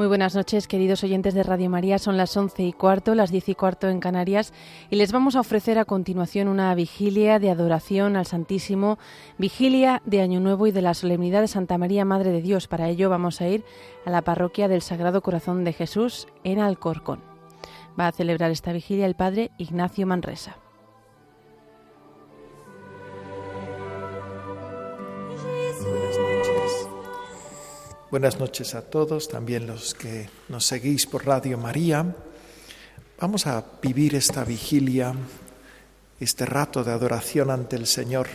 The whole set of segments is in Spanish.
Muy buenas noches, queridos oyentes de Radio María. Son las once y cuarto, las diez y cuarto en Canarias, y les vamos a ofrecer a continuación una vigilia de adoración al Santísimo, vigilia de Año Nuevo y de la solemnidad de Santa María, Madre de Dios. Para ello vamos a ir a la parroquia del Sagrado Corazón de Jesús en Alcorcón. Va a celebrar esta vigilia el Padre Ignacio Manresa. Buenas noches a todos, también los que nos seguís por Radio María. Vamos a vivir esta vigilia, este rato de adoración ante el Señor,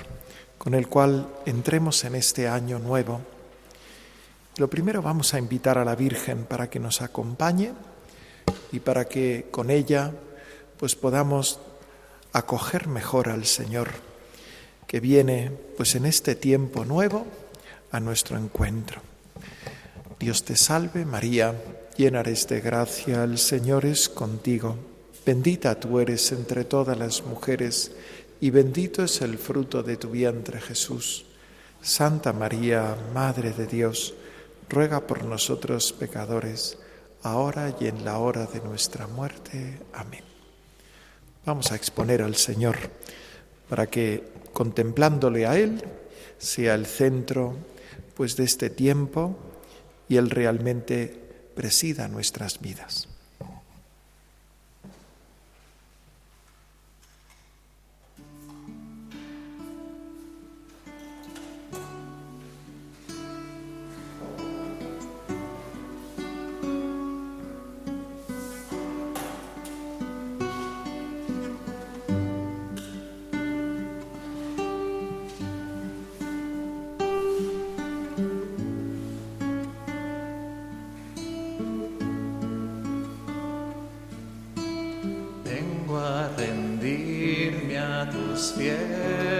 con el cual entremos en este año nuevo. Lo primero vamos a invitar a la Virgen para que nos acompañe y para que con ella pues podamos acoger mejor al Señor que viene pues en este tiempo nuevo a nuestro encuentro. Dios te salve María, llena eres de gracia, el Señor es contigo. Bendita tú eres entre todas las mujeres y bendito es el fruto de tu vientre Jesús. Santa María, Madre de Dios, ruega por nosotros pecadores, ahora y en la hora de nuestra muerte. Amén. Vamos a exponer al Señor para que contemplándole a Él sea el centro pues de este tiempo y Él realmente presida nuestras vidas. tus pies.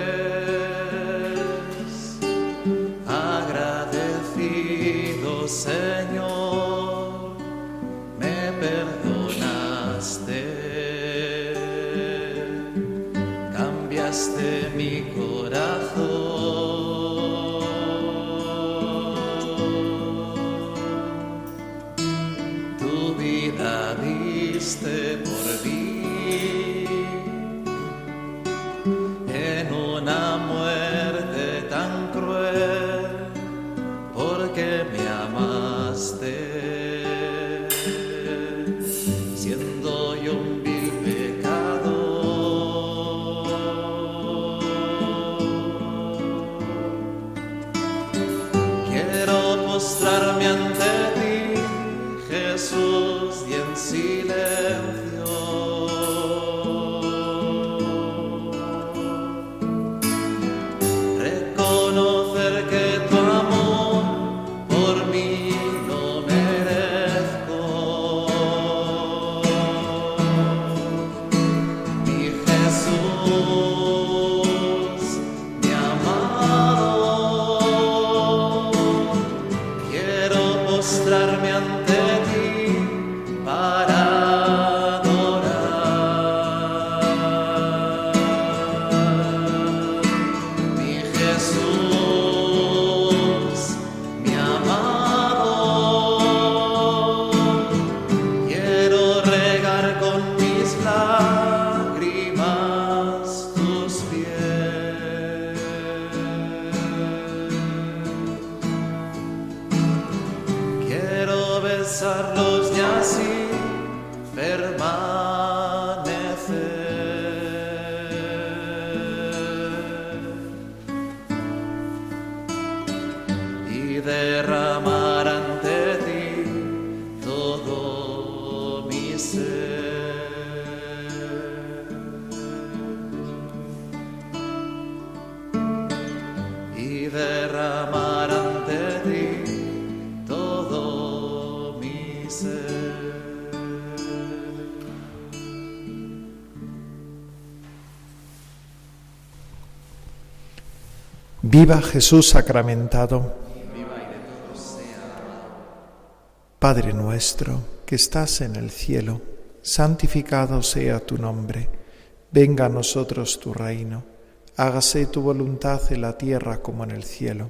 Viva Jesús sacramentado. Padre nuestro que estás en el cielo, santificado sea tu nombre. Venga a nosotros tu reino. Hágase tu voluntad en la tierra como en el cielo.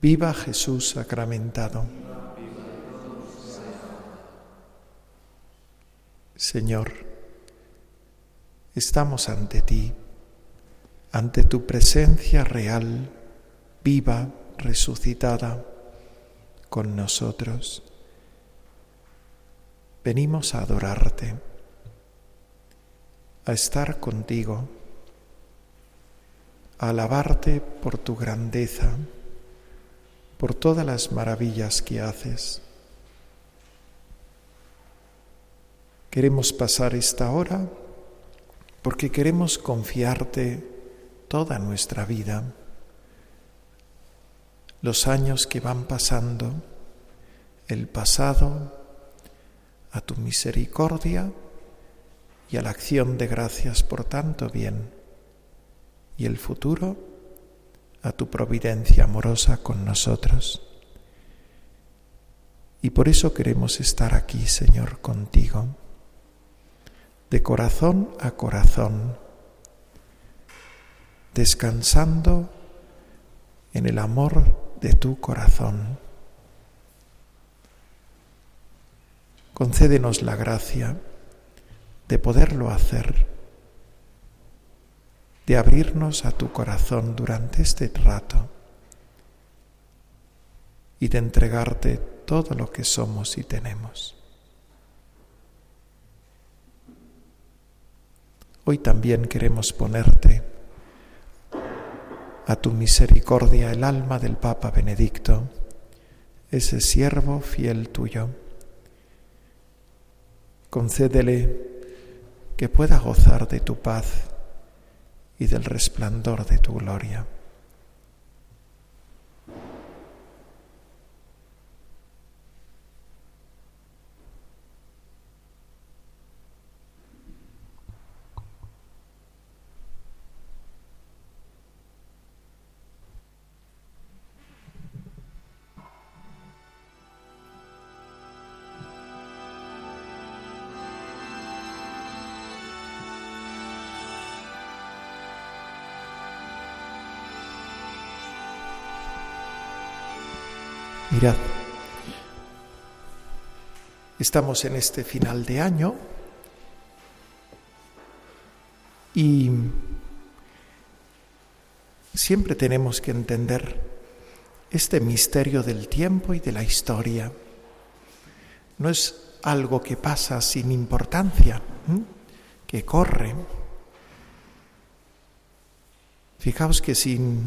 Viva Jesús sacramentado. Señor, estamos ante ti, ante tu presencia real, viva, resucitada, con nosotros. Venimos a adorarte, a estar contigo, a alabarte por tu grandeza por todas las maravillas que haces. Queremos pasar esta hora porque queremos confiarte toda nuestra vida, los años que van pasando, el pasado, a tu misericordia y a la acción de gracias por tanto bien, y el futuro a tu providencia amorosa con nosotros. Y por eso queremos estar aquí, Señor, contigo, de corazón a corazón, descansando en el amor de tu corazón. Concédenos la gracia de poderlo hacer de abrirnos a tu corazón durante este rato y de entregarte todo lo que somos y tenemos. Hoy también queremos ponerte a tu misericordia el alma del Papa Benedicto, ese siervo fiel tuyo. Concédele que pueda gozar de tu paz y del resplandor de tu gloria. Mirad, estamos en este final de año y siempre tenemos que entender este misterio del tiempo y de la historia. No es algo que pasa sin importancia, que corre. Fijaos que sin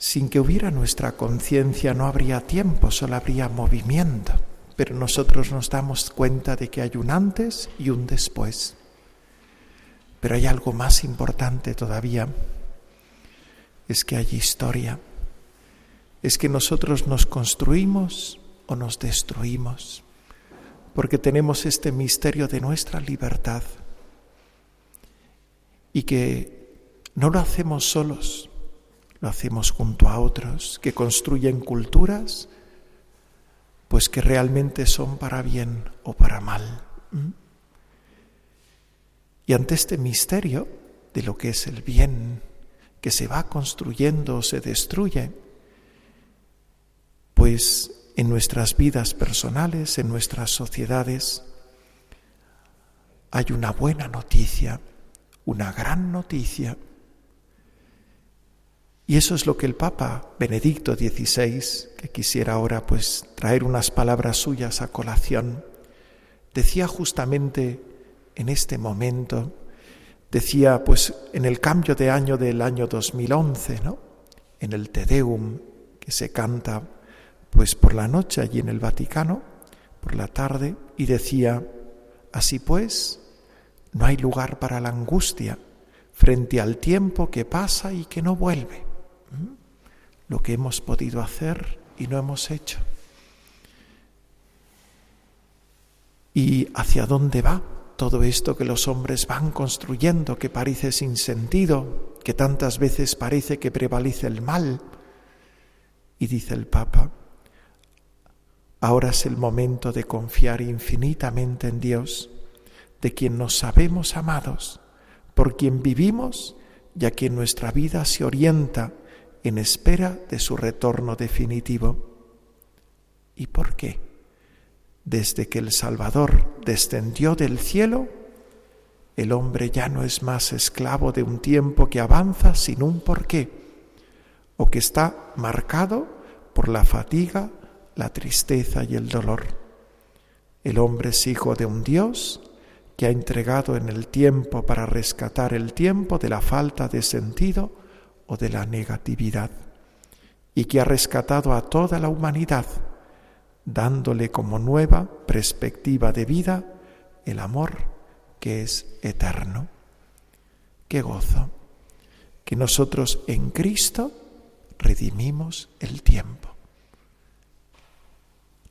sin que hubiera nuestra conciencia no habría tiempo, solo habría movimiento, pero nosotros nos damos cuenta de que hay un antes y un después. Pero hay algo más importante todavía, es que hay historia, es que nosotros nos construimos o nos destruimos, porque tenemos este misterio de nuestra libertad. Y que no lo hacemos solos, lo hacemos junto a otros que construyen culturas, pues que realmente son para bien o para mal. Y ante este misterio de lo que es el bien, que se va construyendo o se destruye, pues en nuestras vidas personales, en nuestras sociedades, hay una buena noticia, una gran noticia, y eso es lo que el Papa Benedicto XVI, que quisiera ahora pues traer unas palabras suyas a colación, decía justamente en este momento, decía pues en el cambio de año del año 2011, ¿no? En el Te Deum que se canta pues por la noche allí en el Vaticano, por la tarde, y decía, así pues, no hay lugar para la angustia frente al tiempo que pasa y que no vuelve lo que hemos podido hacer y no hemos hecho. ¿Y hacia dónde va todo esto que los hombres van construyendo, que parece sin sentido, que tantas veces parece que prevalece el mal? Y dice el Papa, ahora es el momento de confiar infinitamente en Dios, de quien nos sabemos amados, por quien vivimos y a quien nuestra vida se orienta en espera de su retorno definitivo. ¿Y por qué? Desde que el Salvador descendió del cielo, el hombre ya no es más esclavo de un tiempo que avanza sin un porqué, o que está marcado por la fatiga, la tristeza y el dolor. El hombre es hijo de un Dios que ha entregado en el tiempo para rescatar el tiempo de la falta de sentido o de la negatividad, y que ha rescatado a toda la humanidad, dándole como nueva perspectiva de vida el amor que es eterno. Qué gozo que nosotros en Cristo redimimos el tiempo.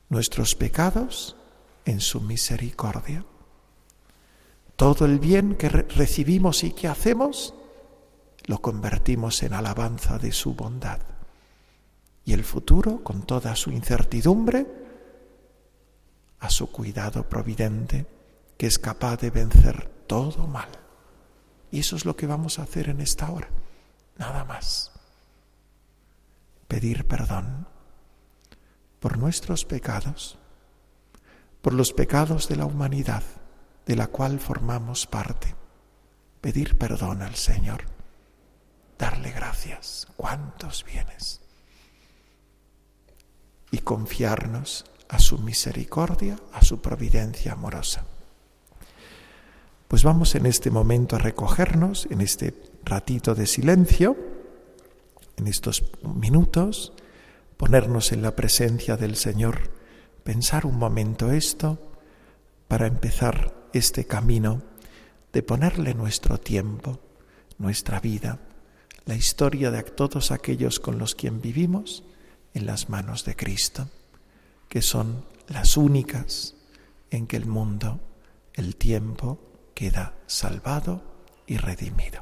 Nuestros pecados en su misericordia todo el bien que recibimos y que hacemos, lo convertimos en alabanza de su bondad. Y el futuro, con toda su incertidumbre, a su cuidado providente, que es capaz de vencer todo mal. Y eso es lo que vamos a hacer en esta hora, nada más. Pedir perdón por nuestros pecados, por los pecados de la humanidad de la cual formamos parte. Pedir perdón al Señor, darle gracias, cuántos bienes, y confiarnos a su misericordia, a su providencia amorosa. Pues vamos en este momento a recogernos, en este ratito de silencio, en estos minutos, ponernos en la presencia del Señor, pensar un momento esto para empezar este camino de ponerle nuestro tiempo, nuestra vida, la historia de todos aquellos con los quien vivimos en las manos de Cristo, que son las únicas en que el mundo, el tiempo, queda salvado y redimido.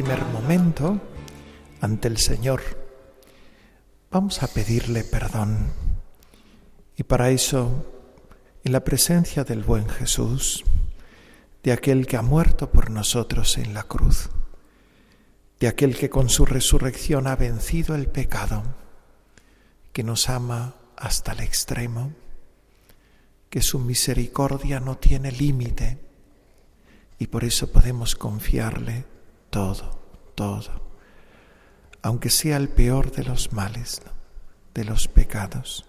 Primer momento, ante el Señor, vamos a pedirle perdón. Y para eso, en la presencia del buen Jesús, de aquel que ha muerto por nosotros en la cruz, de aquel que con su resurrección ha vencido el pecado, que nos ama hasta el extremo, que su misericordia no tiene límite y por eso podemos confiarle todo, todo aunque sea el peor de los males, de los pecados.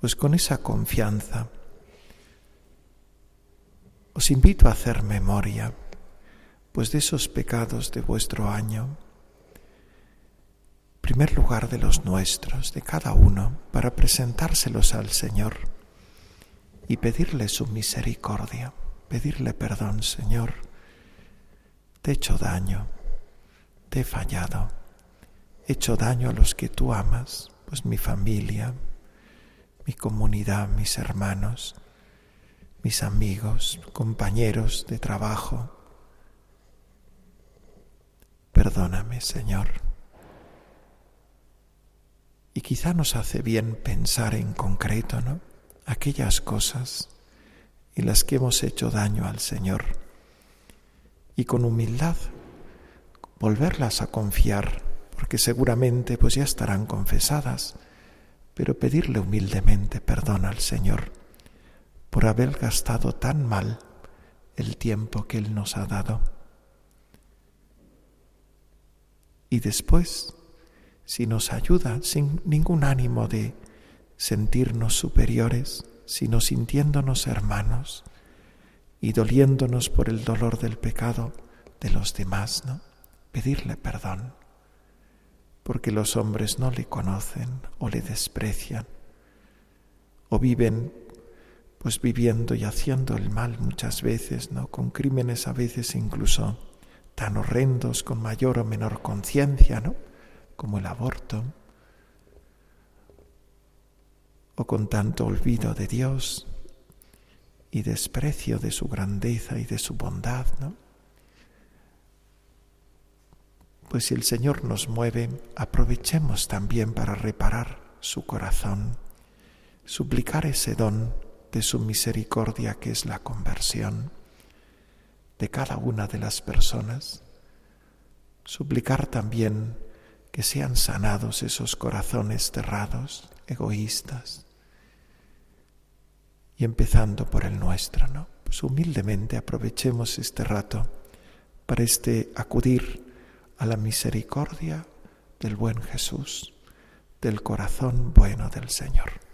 Pues con esa confianza os invito a hacer memoria, pues de esos pecados de vuestro año, primer lugar de los nuestros, de cada uno, para presentárselos al Señor y pedirle su misericordia, pedirle perdón, Señor, te he hecho daño, te he fallado, he hecho daño a los que tú amas, pues mi familia, mi comunidad, mis hermanos, mis amigos, compañeros de trabajo. Perdóname, Señor. Y quizá nos hace bien pensar en concreto, ¿no? Aquellas cosas en las que hemos hecho daño al Señor. Y con humildad volverlas a confiar, porque seguramente pues ya estarán confesadas, pero pedirle humildemente perdón al Señor por haber gastado tan mal el tiempo que Él nos ha dado. Y después, si nos ayuda sin ningún ánimo de sentirnos superiores, sino sintiéndonos hermanos y doliéndonos por el dolor del pecado de los demás, ¿no? pedirle perdón, porque los hombres no le conocen o le desprecian, o viven pues viviendo y haciendo el mal muchas veces, ¿no? con crímenes a veces incluso tan horrendos, con mayor o menor conciencia, ¿no? como el aborto, o con tanto olvido de Dios y desprecio de su grandeza y de su bondad, ¿no? Pues si el Señor nos mueve, aprovechemos también para reparar su corazón, suplicar ese don de su misericordia que es la conversión de cada una de las personas, suplicar también que sean sanados esos corazones cerrados, egoístas, y empezando por el nuestro, ¿no? Pues humildemente aprovechemos este rato para este acudir a la misericordia del buen Jesús, del corazón bueno del Señor.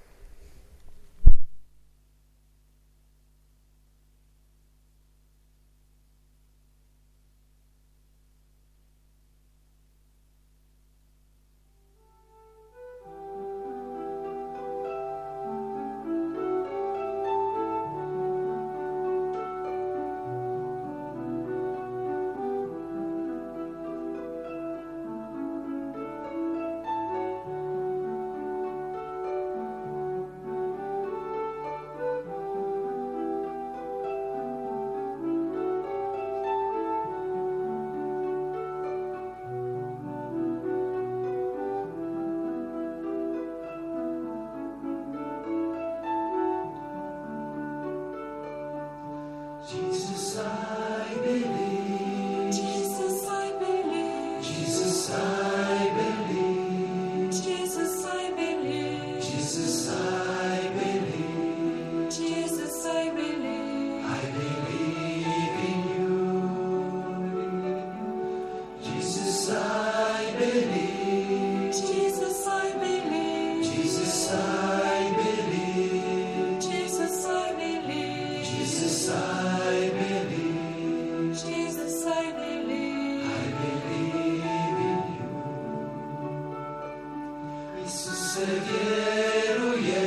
Isuse vieruję,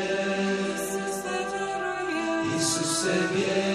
Isuse vieruję.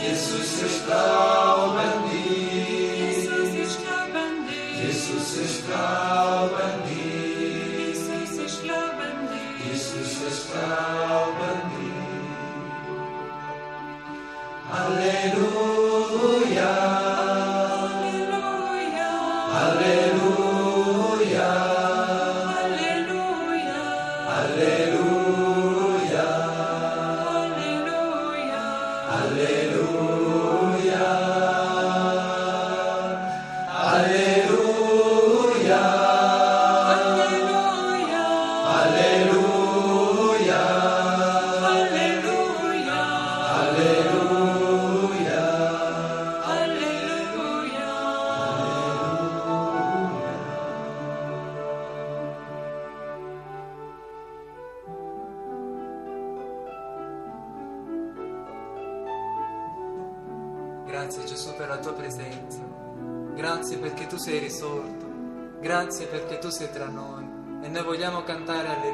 Jesus está sei tra noi. E noi vogliamo cantare alleluia.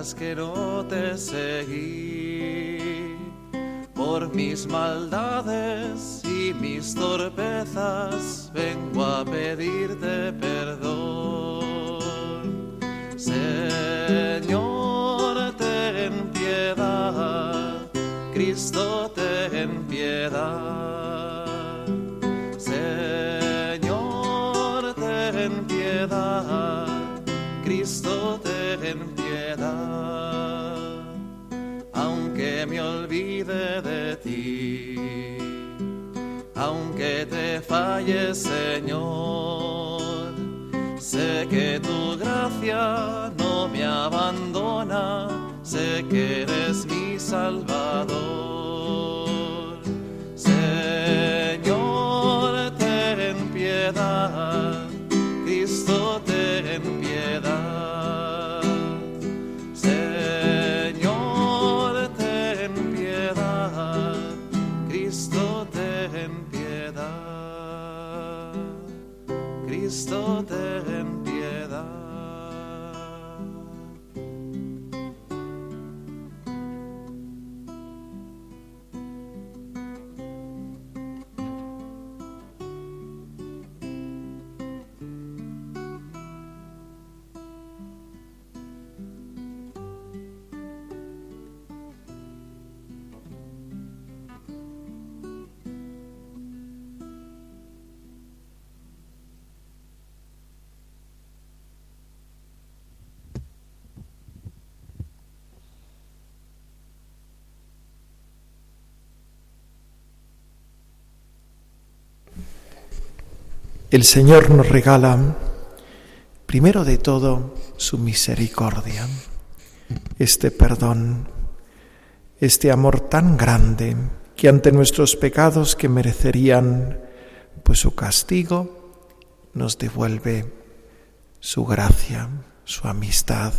Que no te seguí por mis maldades y mis torpezas falle, Señor, sé que tu gracia no me abandona, sé que eres mi Salvador. El Señor nos regala, primero de todo, su misericordia, este perdón, este amor tan grande que ante nuestros pecados que merecerían pues su castigo, nos devuelve su gracia, su amistad.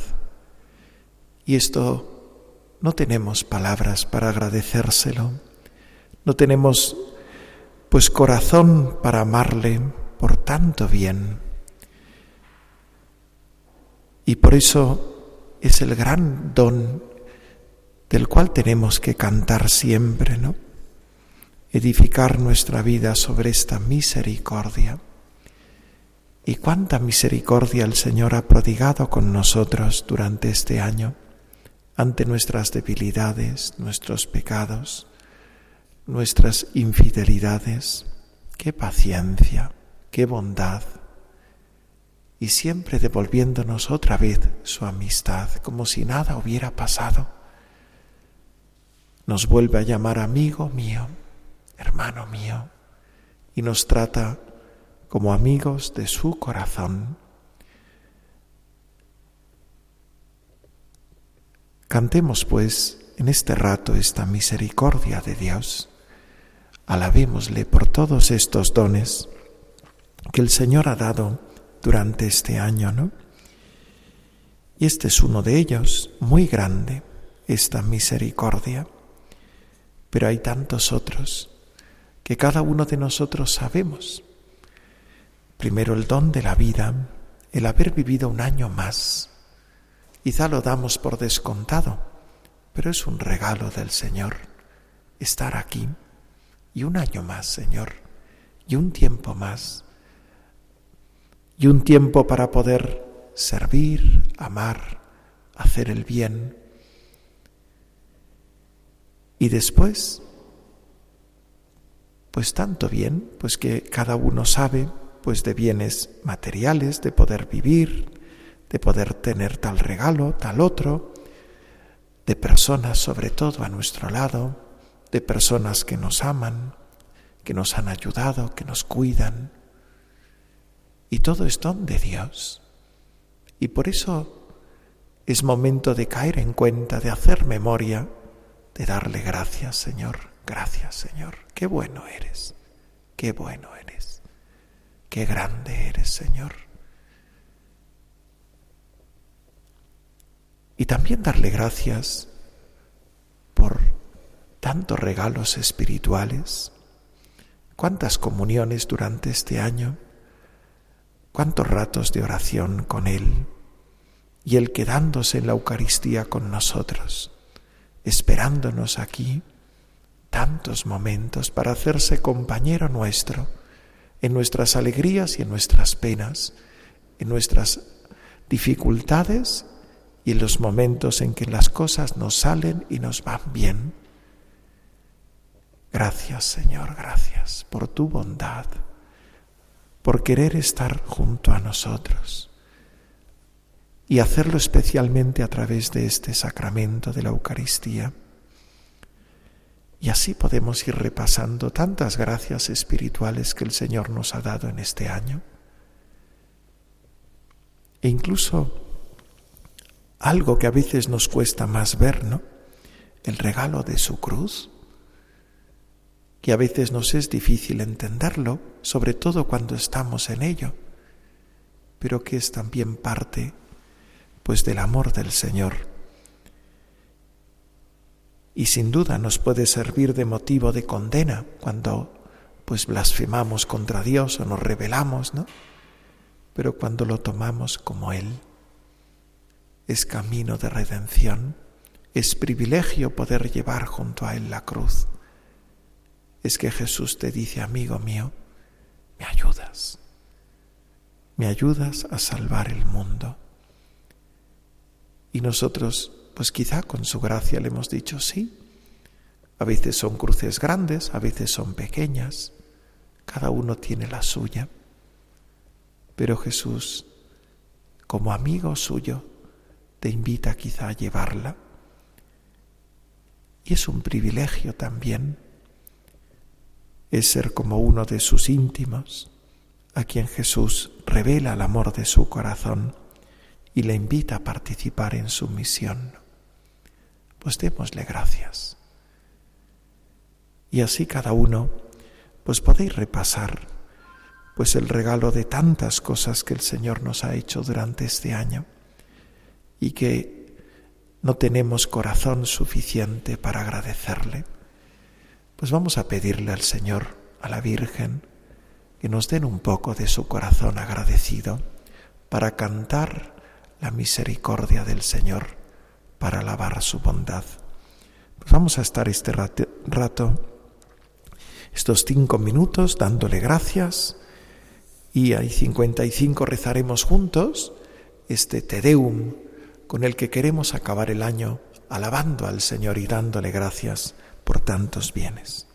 Y esto no tenemos palabras para agradecérselo, no tenemos pues corazón para amarle por tanto bien. Y por eso es el gran don del cual tenemos que cantar siempre, ¿no? Edificar nuestra vida sobre esta misericordia. Y cuánta misericordia el Señor ha prodigado con nosotros durante este año, ante nuestras debilidades, nuestros pecados, nuestras infidelidades. Qué paciencia, qué bondad. Y siempre devolviéndonos otra vez su amistad, como si nada hubiera pasado. Nos vuelve a llamar amigo mío, hermano mío, y nos trata como amigos de su corazón. Cantemos pues en este rato esta misericordia de Dios. Alabémosle por todos estos dones que el Señor ha dado durante este año, ¿no? Y este es uno de ellos, muy grande, esta misericordia. Pero hay tantos otros que cada uno de nosotros sabemos. Primero el don de la vida, el haber vivido un año más. Quizá lo damos por descontado, pero es un regalo del Señor estar aquí y un año más, Señor, y un tiempo más, y un tiempo para poder servir, amar, hacer el bien. Y después, pues tanto bien, pues que cada uno sabe, pues de bienes materiales, de poder vivir, de poder tener tal regalo, tal otro, de personas sobre todo a nuestro lado, de personas que nos aman, que nos han ayudado, que nos cuidan. Y todo es don de Dios. Y por eso es momento de caer en cuenta, de hacer memoria, de darle gracias, Señor. Gracias, Señor. Qué bueno eres. Qué bueno eres. Qué grande eres, Señor. Y también darle gracias por tantos regalos espirituales, cuántas comuniones durante este año, cuántos ratos de oración con Él y Él quedándose en la Eucaristía con nosotros, esperándonos aquí tantos momentos para hacerse compañero nuestro en nuestras alegrías y en nuestras penas, en nuestras dificultades y en los momentos en que las cosas nos salen y nos van bien. Gracias Señor, gracias por tu bondad, por querer estar junto a nosotros y hacerlo especialmente a través de este sacramento de la Eucaristía. Y así podemos ir repasando tantas gracias espirituales que el Señor nos ha dado en este año. E incluso algo que a veces nos cuesta más ver, ¿no? El regalo de su cruz, que a veces nos es difícil entenderlo, sobre todo cuando estamos en ello, pero que es también parte pues del amor del Señor. Y sin duda nos puede servir de motivo de condena cuando pues blasfemamos contra Dios o nos rebelamos, ¿no? Pero cuando lo tomamos como Él, es camino de redención, es privilegio poder llevar junto a Él la cruz. Es que Jesús te dice, amigo mío, me ayudas, me ayudas a salvar el mundo. Y nosotros, pues quizá con su gracia le hemos dicho sí. A veces son cruces grandes, a veces son pequeñas, cada uno tiene la suya. Pero Jesús, como amigo suyo, te invita quizá a llevarla. Y es un privilegio también, es ser como uno de sus íntimos, a quien Jesús revela el amor de su corazón y le invita a participar en su misión. Pues démosle gracias. Y así cada uno, pues podéis repasar pues el regalo de tantas cosas que el Señor nos ha hecho durante este año y que no tenemos corazón suficiente para agradecerle, pues vamos a pedirle al Señor, a la Virgen, que nos den un poco de su corazón agradecido para cantar la misericordia del Señor, para alabar su bondad. Pues vamos a estar este rato, estos cinco minutos, dándole gracias y hay 55 rezaremos juntos este Te Deum con el que queremos acabar el año alabando al Señor y dándole gracias por tantos bienes.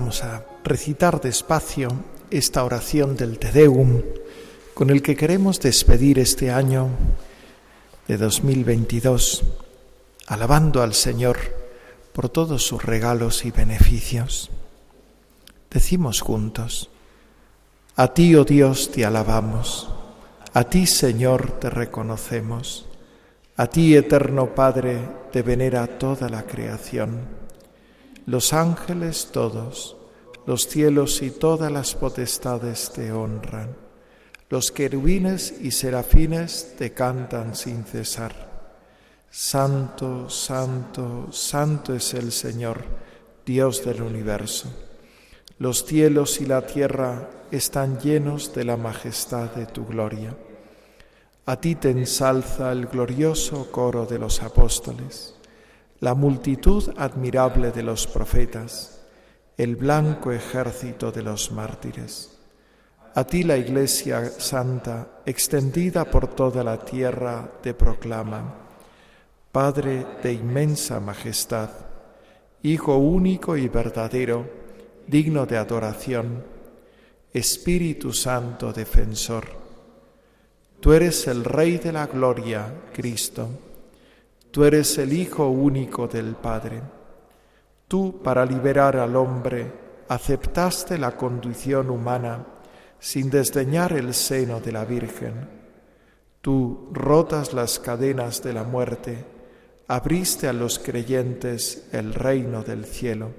Vamos a recitar despacio esta oración del Te Deum con el que queremos despedir este año de 2022, alabando al Señor por todos sus regalos y beneficios. Decimos juntos, a ti, oh Dios, te alabamos, a ti, Señor, te reconocemos, a ti, eterno Padre, te venera toda la creación los ángeles todos, los cielos y todas las potestades te honran. Los querubines y serafines te cantan sin cesar. Santo, santo, santo es el Señor, Dios del universo. Los cielos y la tierra están llenos de la majestad de tu gloria. A ti te ensalza el glorioso coro de los apóstoles la multitud admirable de los profetas, el blanco ejército de los mártires. A ti la Iglesia Santa, extendida por toda la tierra, te proclama, Padre de inmensa majestad, Hijo único y verdadero, digno de adoración, Espíritu Santo defensor. Tú eres el Rey de la Gloria, Cristo Tú eres el Hijo único del Padre. Tú, para liberar al hombre, aceptaste la condición humana sin desdeñar el seno de la Virgen. Tú rotas las cadenas de la muerte, abriste a los creyentes el reino del cielo.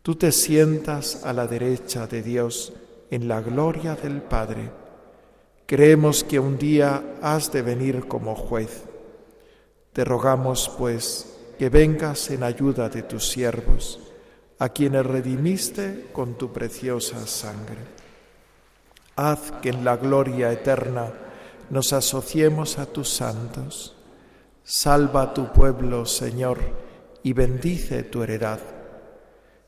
Tú te sientas a la derecha de Dios en la gloria del Padre. Creemos que un día has de venir como juez te rogamos, pues, que vengas en ayuda de tus siervos, a quienes redimiste con tu preciosa sangre. Haz que en la gloria eterna nos asociemos a tus santos. Salva a tu pueblo, Señor, y bendice tu heredad.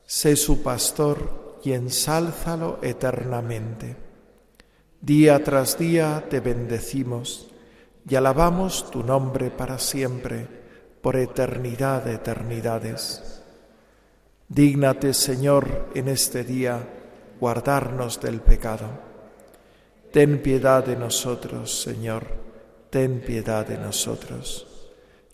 Sé su pastor y ensálzalo eternamente. Día tras día te bendecimos y alabamos tu nombre para siempre, por eternidad de eternidades. Dígnate, Señor, en este día guardarnos del pecado. Ten piedad de nosotros, Señor, ten piedad de nosotros.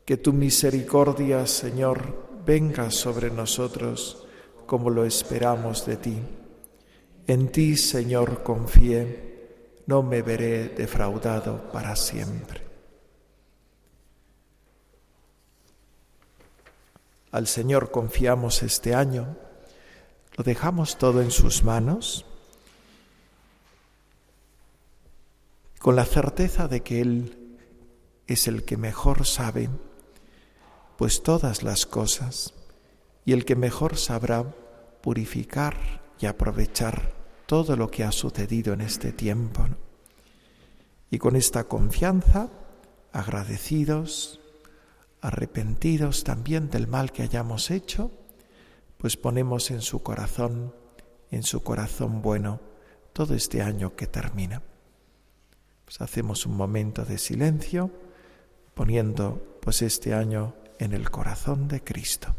Que tu misericordia, Señor, venga sobre nosotros como lo esperamos de ti. En ti, Señor, confié no me veré defraudado para siempre. Al Señor confiamos este año, lo dejamos todo en sus manos, con la certeza de que Él es el que mejor sabe, pues todas las cosas, y el que mejor sabrá purificar y aprovechar todo lo que ha sucedido en este tiempo. Y con esta confianza, agradecidos, arrepentidos también del mal que hayamos hecho, pues ponemos en su corazón, en su corazón bueno, todo este año que termina. Pues hacemos un momento de silencio, poniendo pues este año en el corazón de Cristo.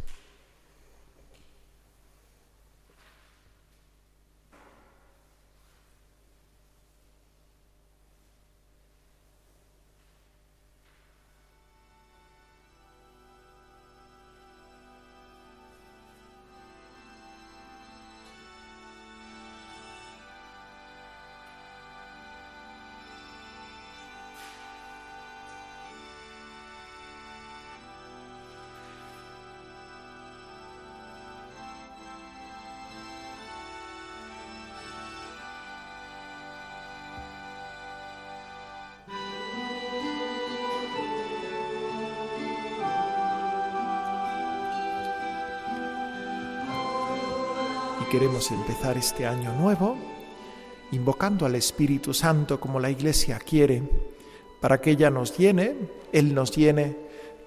Queremos empezar este año nuevo invocando al Espíritu Santo como la Iglesia quiere, para que ella nos llene, Él nos llene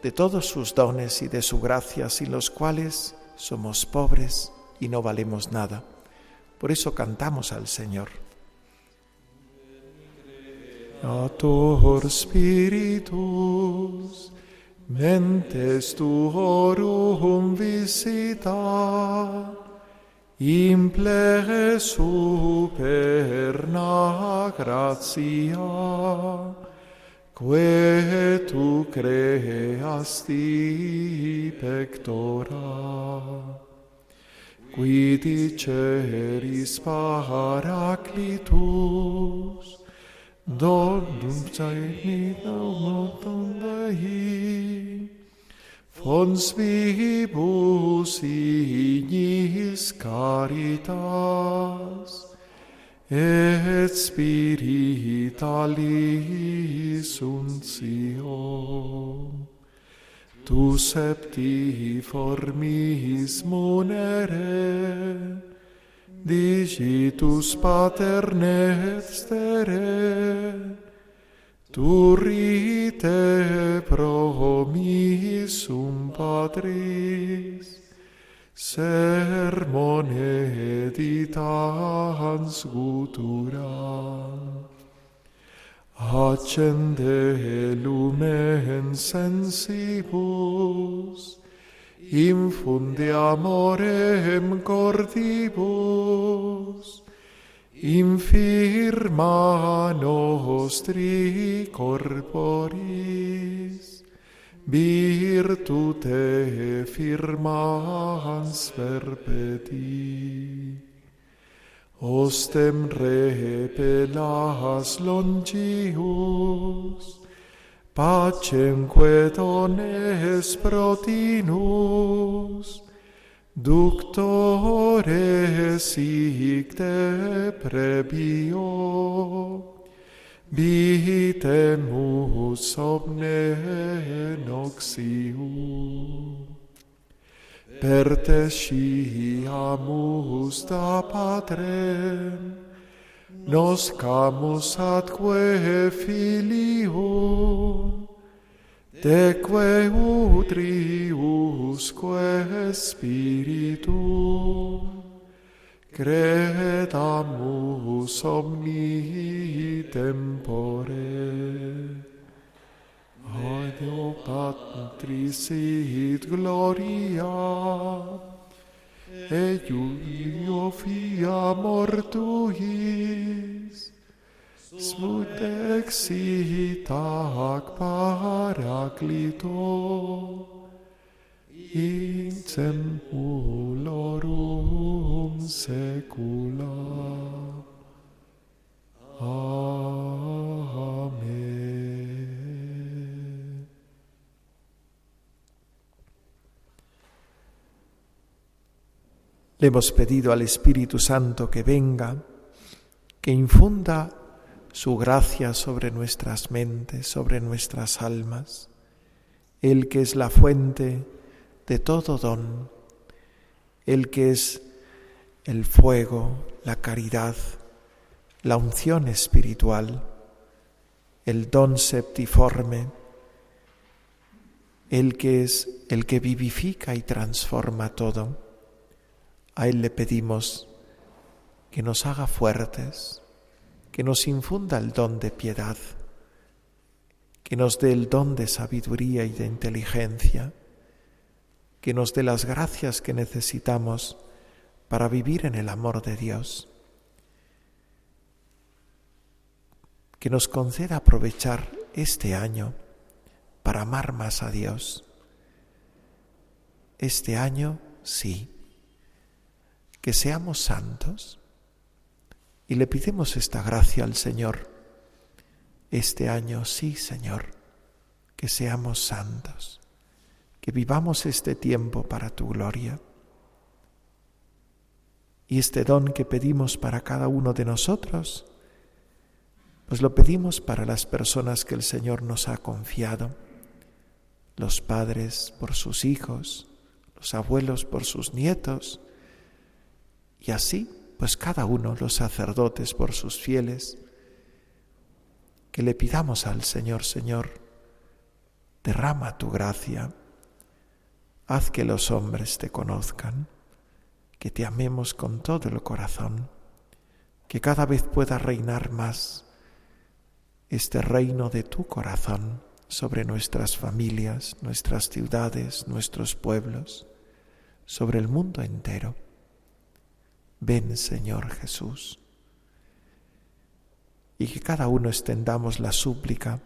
de todos sus dones y de su gracia, sin los cuales somos pobres y no valemos nada. Por eso cantamos al Señor. Ator Spiritus, mentes tuorum visita, implere superna gratia quae tu creasti pectora. Qui diceris paraclitus donum sae nidam notam Dei conspibus ignis caritas, et spiritualis untium. Tu septi formis monere, digitus paterne et stere, Tu rite promissum patris sermone editans gutura. accende lumen sensibus infunde amorem cordibus in firma nostri corporis virtute firmans perpeti ostem repelas longius pacem queton es protinus Ductore sic te prebio, bitemus omne noxiu. Per te sciamus da patrem, nos camus atque filium, deque utriusque spiritu credamus omni tempore. Deo Patris et Gloria, et Iulio Fia mortuis, smut exita ac paraclito, in sempulorum secula. Amen. Le hemos pedido al Espíritu Santo que venga, que infunda su gracia sobre nuestras mentes, sobre nuestras almas, el que es la fuente de todo don, el que es el fuego, la caridad, la unción espiritual, el don septiforme, el que es el que vivifica y transforma todo. A Él le pedimos que nos haga fuertes, que nos infunda el don de piedad, que nos dé el don de sabiduría y de inteligencia, que nos dé las gracias que necesitamos para vivir en el amor de Dios, que nos conceda aprovechar este año para amar más a Dios. Este año sí que seamos santos. Y le pidemos esta gracia al Señor. Este año sí, Señor, que seamos santos, que vivamos este tiempo para tu gloria. Y este don que pedimos para cada uno de nosotros, pues lo pedimos para las personas que el Señor nos ha confiado, los padres por sus hijos, los abuelos por sus nietos, Y así, pues cada uno, los sacerdotes por sus fieles, que le pidamos al Señor, Señor, derrama tu gracia, haz que los hombres te conozcan, que te amemos con todo el corazón, que cada vez pueda reinar más este reino de tu corazón sobre nuestras familias, nuestras ciudades, nuestros pueblos, sobre el mundo entero. Ven, Señor Jesús. Y que cada uno extendamos la súplica,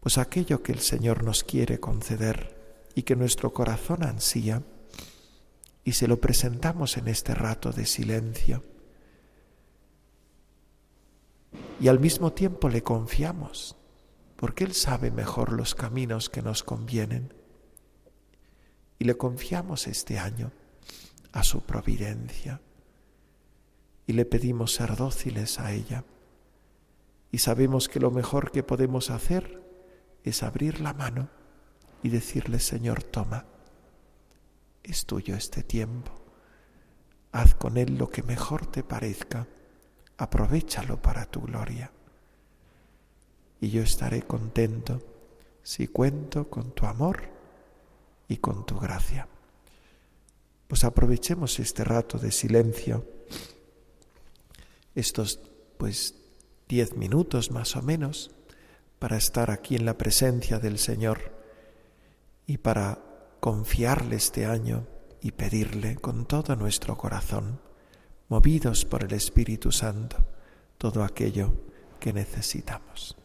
pues aquello que el Señor nos quiere conceder y que nuestro corazón ansía, y se lo presentamos en este rato de silencio. Y al mismo tiempo le confiamos, porque Él sabe mejor los caminos que nos convienen. Y le confiamos este año a su providencia y le pedimos ser dóciles a ella. Y sabemos que lo mejor que podemos hacer es abrir la mano y decirle, Señor, toma, es tuyo este tiempo, haz con él lo que mejor te parezca, aprovechalo para tu gloria. Y yo estaré contento si cuento con tu amor y con tu gracia. Pues aprovechemos este rato de silencio estos pues diez minutos más o menos para estar aquí en la presencia del Señor y para confiarle este año y pedirle con todo nuestro corazón, movidos por el Espíritu Santo, todo aquello que necesitamos.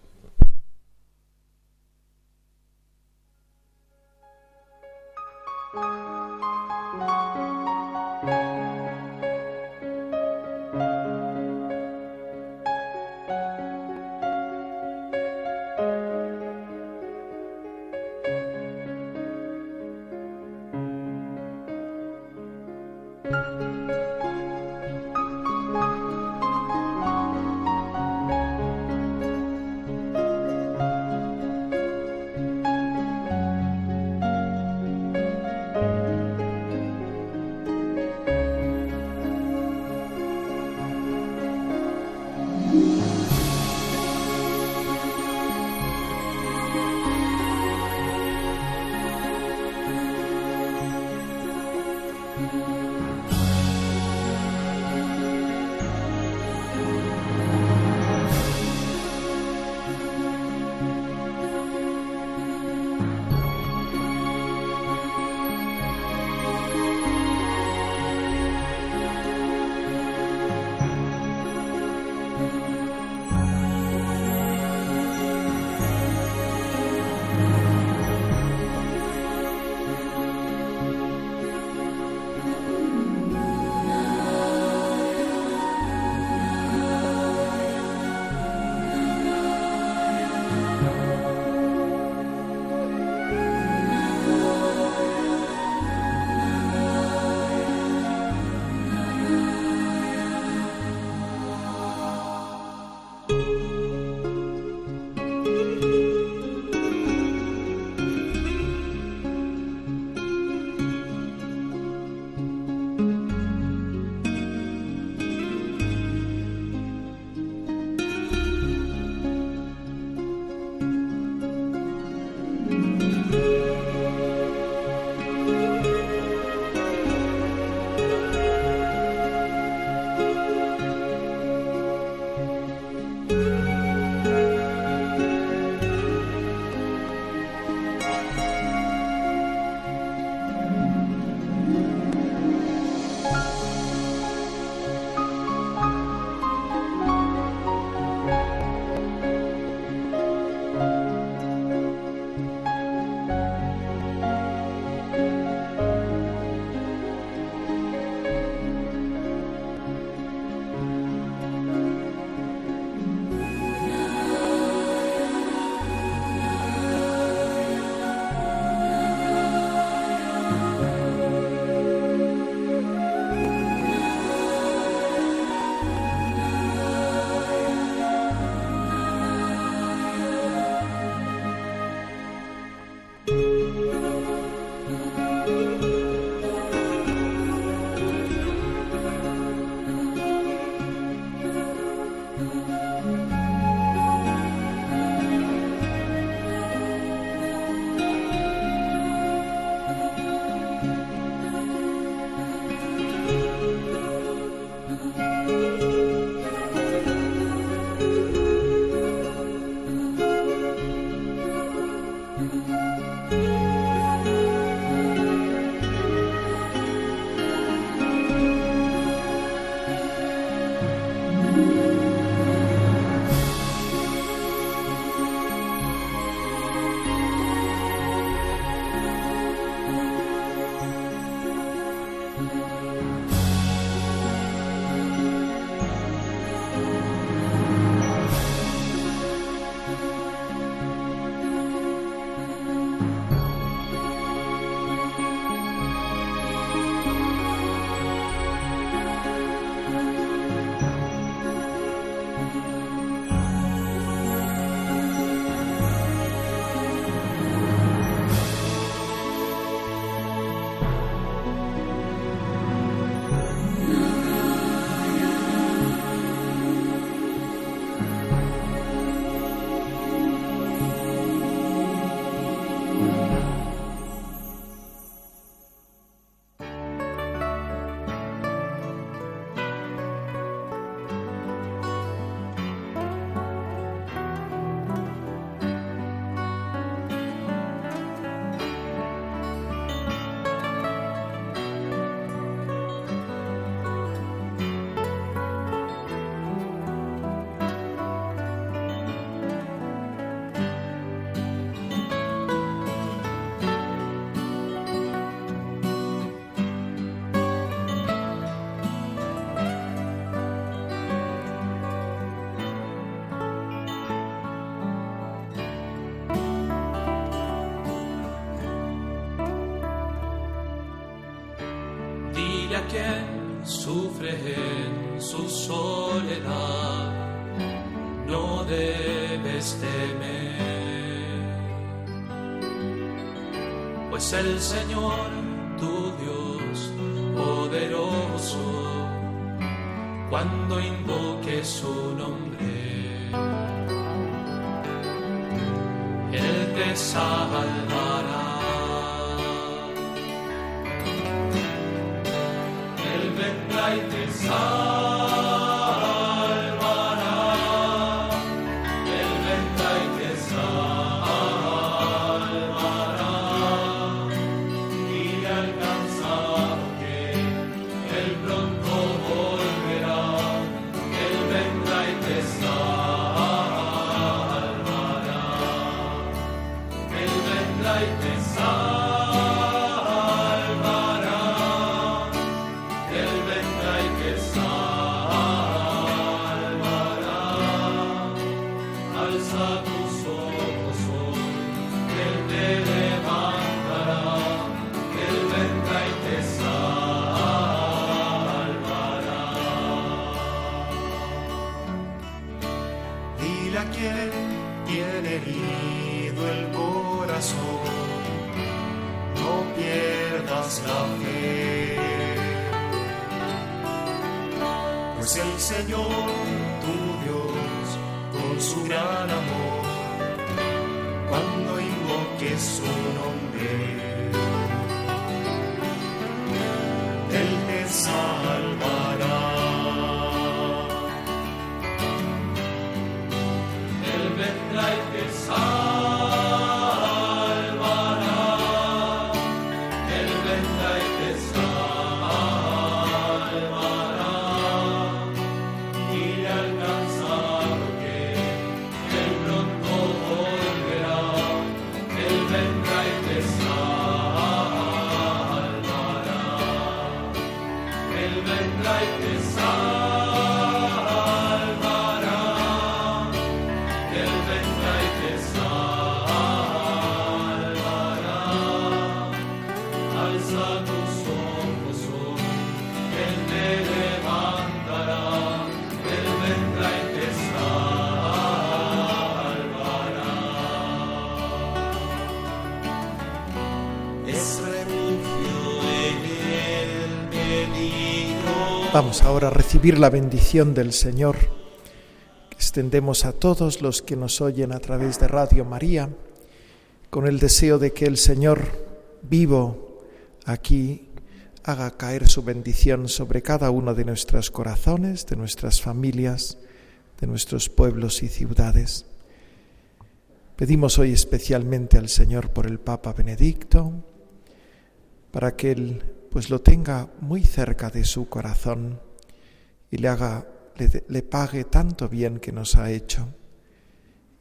Debes temer, pues el Señor, tu Dios poderoso, cuando invoque su nombre, Él te salvará. Él vendrá y te salvará. Vamos ahora a recibir la bendición del Señor. Extendemos a todos los que nos oyen a través de Radio María, con el deseo de que el Señor vivo aquí haga caer su bendición sobre cada uno de nuestros corazones, de nuestras familias, de nuestros pueblos y ciudades. Pedimos hoy especialmente al Señor por el Papa Benedicto, para que Él pues lo tenga muy cerca de su corazón y le haga, le, pague tanto bien que nos ha hecho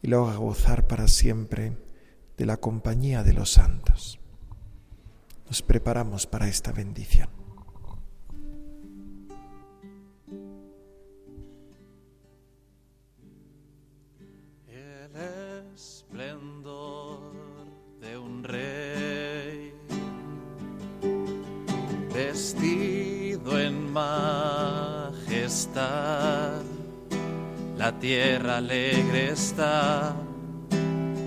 y lo haga gozar para siempre de la compañía de los santos. Nos preparamos para esta bendición. Esplendor de un rey vestido en majestad, la tierra alegre está,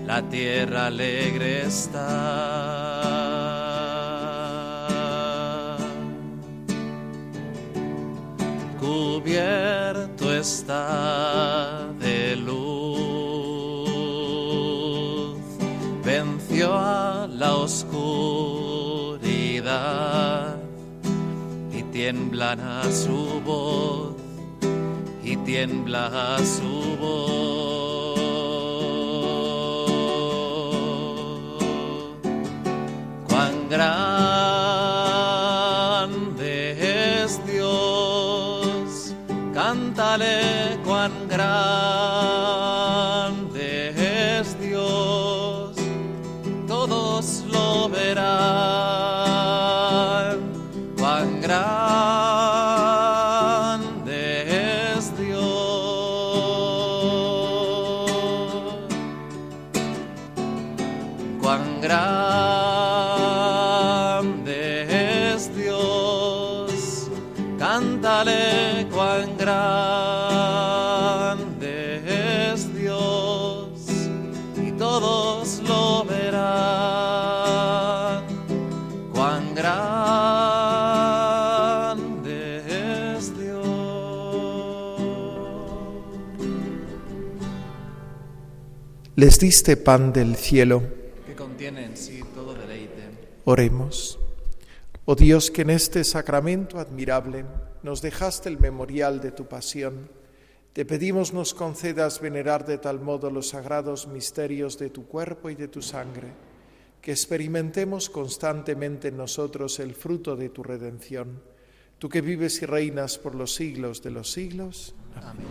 la tierra alegre está. Cubierto está de luz, venció a la oscuridad tiemblan a su voz, y tiembla a su voz. Cuán grande es Dios, cántale cuán grande Les diste pan del cielo. que contiene en sí todo deleite. Oremos. Oh Dios, que en este sacramento admirable nos dejaste el memorial de tu pasión, te pedimos nos concedas venerar de tal modo los sagrados misterios de tu cuerpo y de tu sangre, que experimentemos constantemente en nosotros el fruto de tu redención, tú que vives y reinas por los siglos de los siglos. Amén.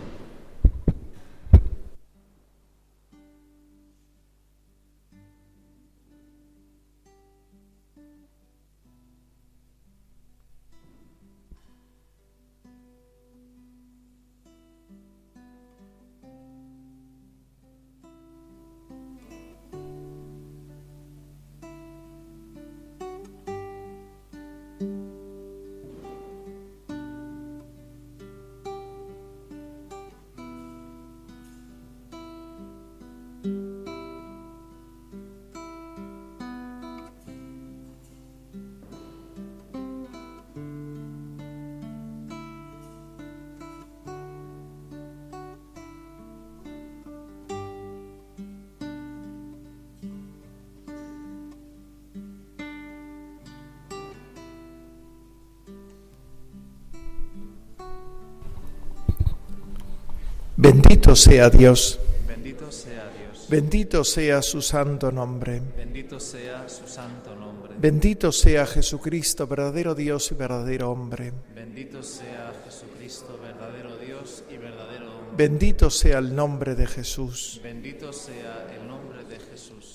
Bendito sea Dios, Bendito sea Dios. bendito sea su santo nombre. Bendito sea su santo nombre. Bendito sea Jesucristo, verdadero Dios y verdadero hombre. Bendito sea Jesucristo, verdadero Dios y verdadero hombre. Bendito sea el nombre de Jesús. Bendito sea el nombre de Jesús.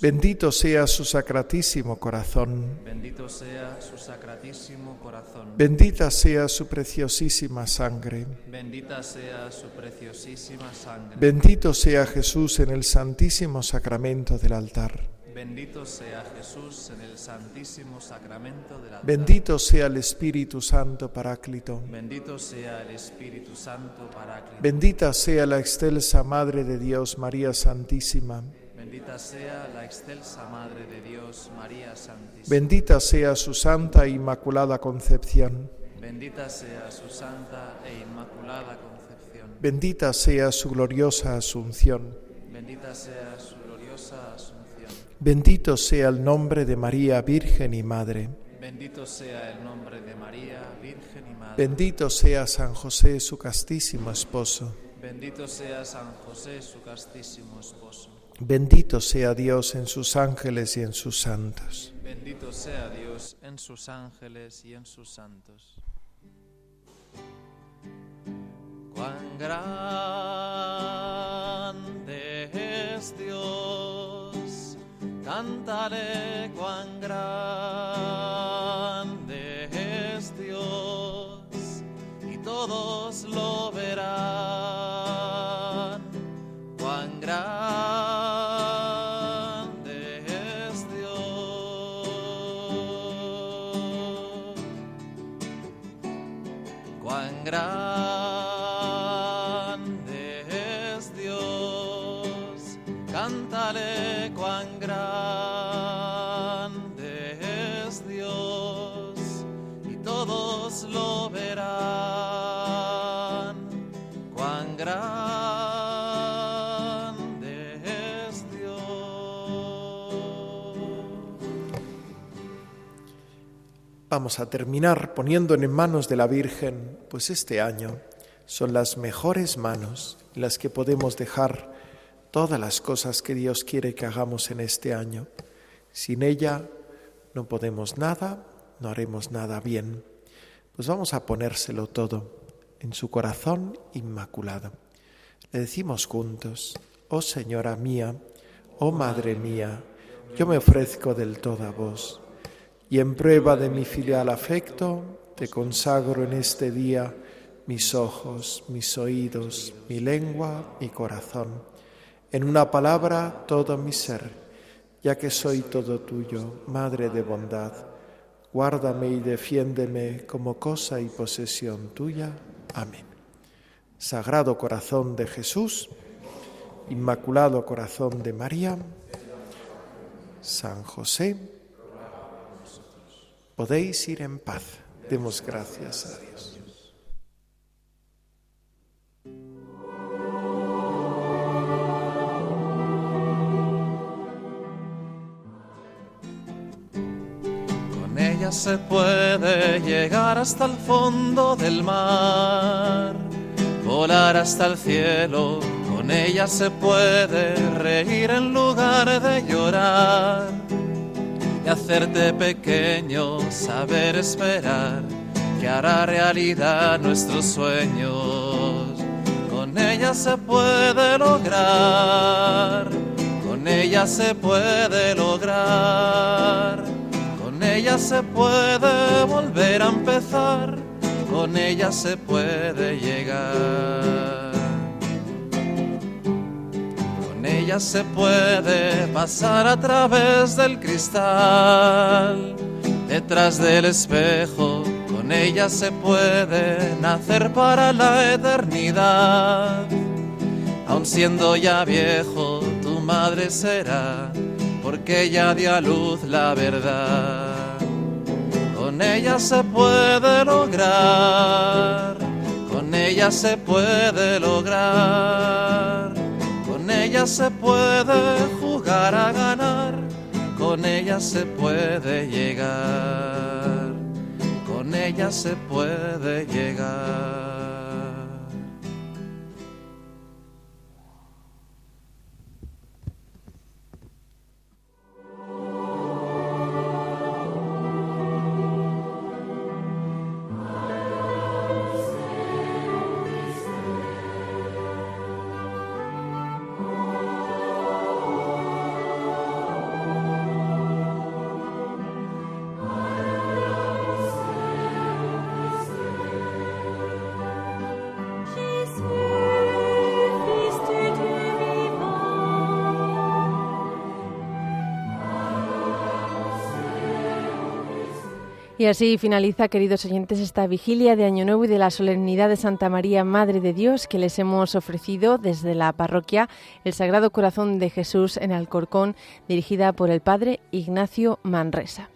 Bendito sea su sacratísimo corazón. Bendito sea su sacratísimo corazón. Bendita sea su preciosísima sangre. Bendita sea su preciosísima sangre. Bendito sea Jesús en el santísimo sacramento del altar. Bendito sea Jesús en el santísimo sacramento de la Bendito sea el Espíritu Santo Paráclito. Bendito sea el Espíritu Santo Paráclito. Bendita sea la excelsa Madre de Dios, María Santísima. Bendita sea la excelsa Madre de Dios, María Santísima. Bendita sea su santa e inmaculada concepción. Bendita sea su santa e inmaculada concepción. Bendita sea su gloriosa asunción. Bendita sea su gloriosa asunción. Bendito sea el nombre de María, Virgen y Madre. Bendito sea el nombre de María, Virgen y Madre. Bendito sea San José, su castísimo esposo. Bendito sea San José, su castísimo esposo. Bendito sea Dios en sus ángeles y en sus santos. Bendito sea Dios en sus ángeles y en sus santos. Cuán grande es Dios, cántale cuán grande es Dios, y todos lo verán. Grande es Dios. Cuán grande es Dios. Cántale cuán grande es Dios. Y todos lo verán. Vamos a terminar poniendo en manos de la Virgen, pues este año son las mejores manos en las que podemos dejar todas las cosas que Dios quiere que hagamos en este año. Sin ella no podemos nada, no haremos nada bien. Pues vamos a ponérselo todo en su corazón inmaculado. Le decimos juntos, oh Señora mía, oh Madre mía, yo me ofrezco del todo a vos y en prueba de mi filial afecto, te consagro en este día mis ojos, mis oídos, mi lengua, mi corazón, en una palabra todo mi ser, ya que soy todo tuyo, Madre de bondad. guárdame y defiéndeme como cosa y posesión tuya. Amén. Sagrado corazón de Jesús, Inmaculado corazón de María, San José, podéis ir en paz. Demos gracias a Dios. ella se puede llegar hasta el fondo del mar, volar hasta el cielo, con ella se puede reír en lugar de llorar y hacerte pequeño, saber esperar que hará realidad nuestros sueños. Con ella se puede lograr, con ella se puede lograr con ella se puede volver a empezar, con ella se puede llegar. Ella se puede pasar a través del cristal, detrás del espejo, con ella se puede nacer para la eternidad. Aun siendo ya viejo, tu madre será porque ella dio a luz la verdad. Con ella se puede lograr, con ella se puede lograr, ella se puede jugar a ganar, con ella se puede llegar, con ella se puede llegar. Y así finaliza, queridos oyentes, esta vigilia de Año Nuevo y de la solemnidad de Santa María, Madre de Dios, que les hemos ofrecido desde la parroquia El Sagrado Corazón de Jesús en Alcorcón, dirigida por el Padre Ignacio Manresa.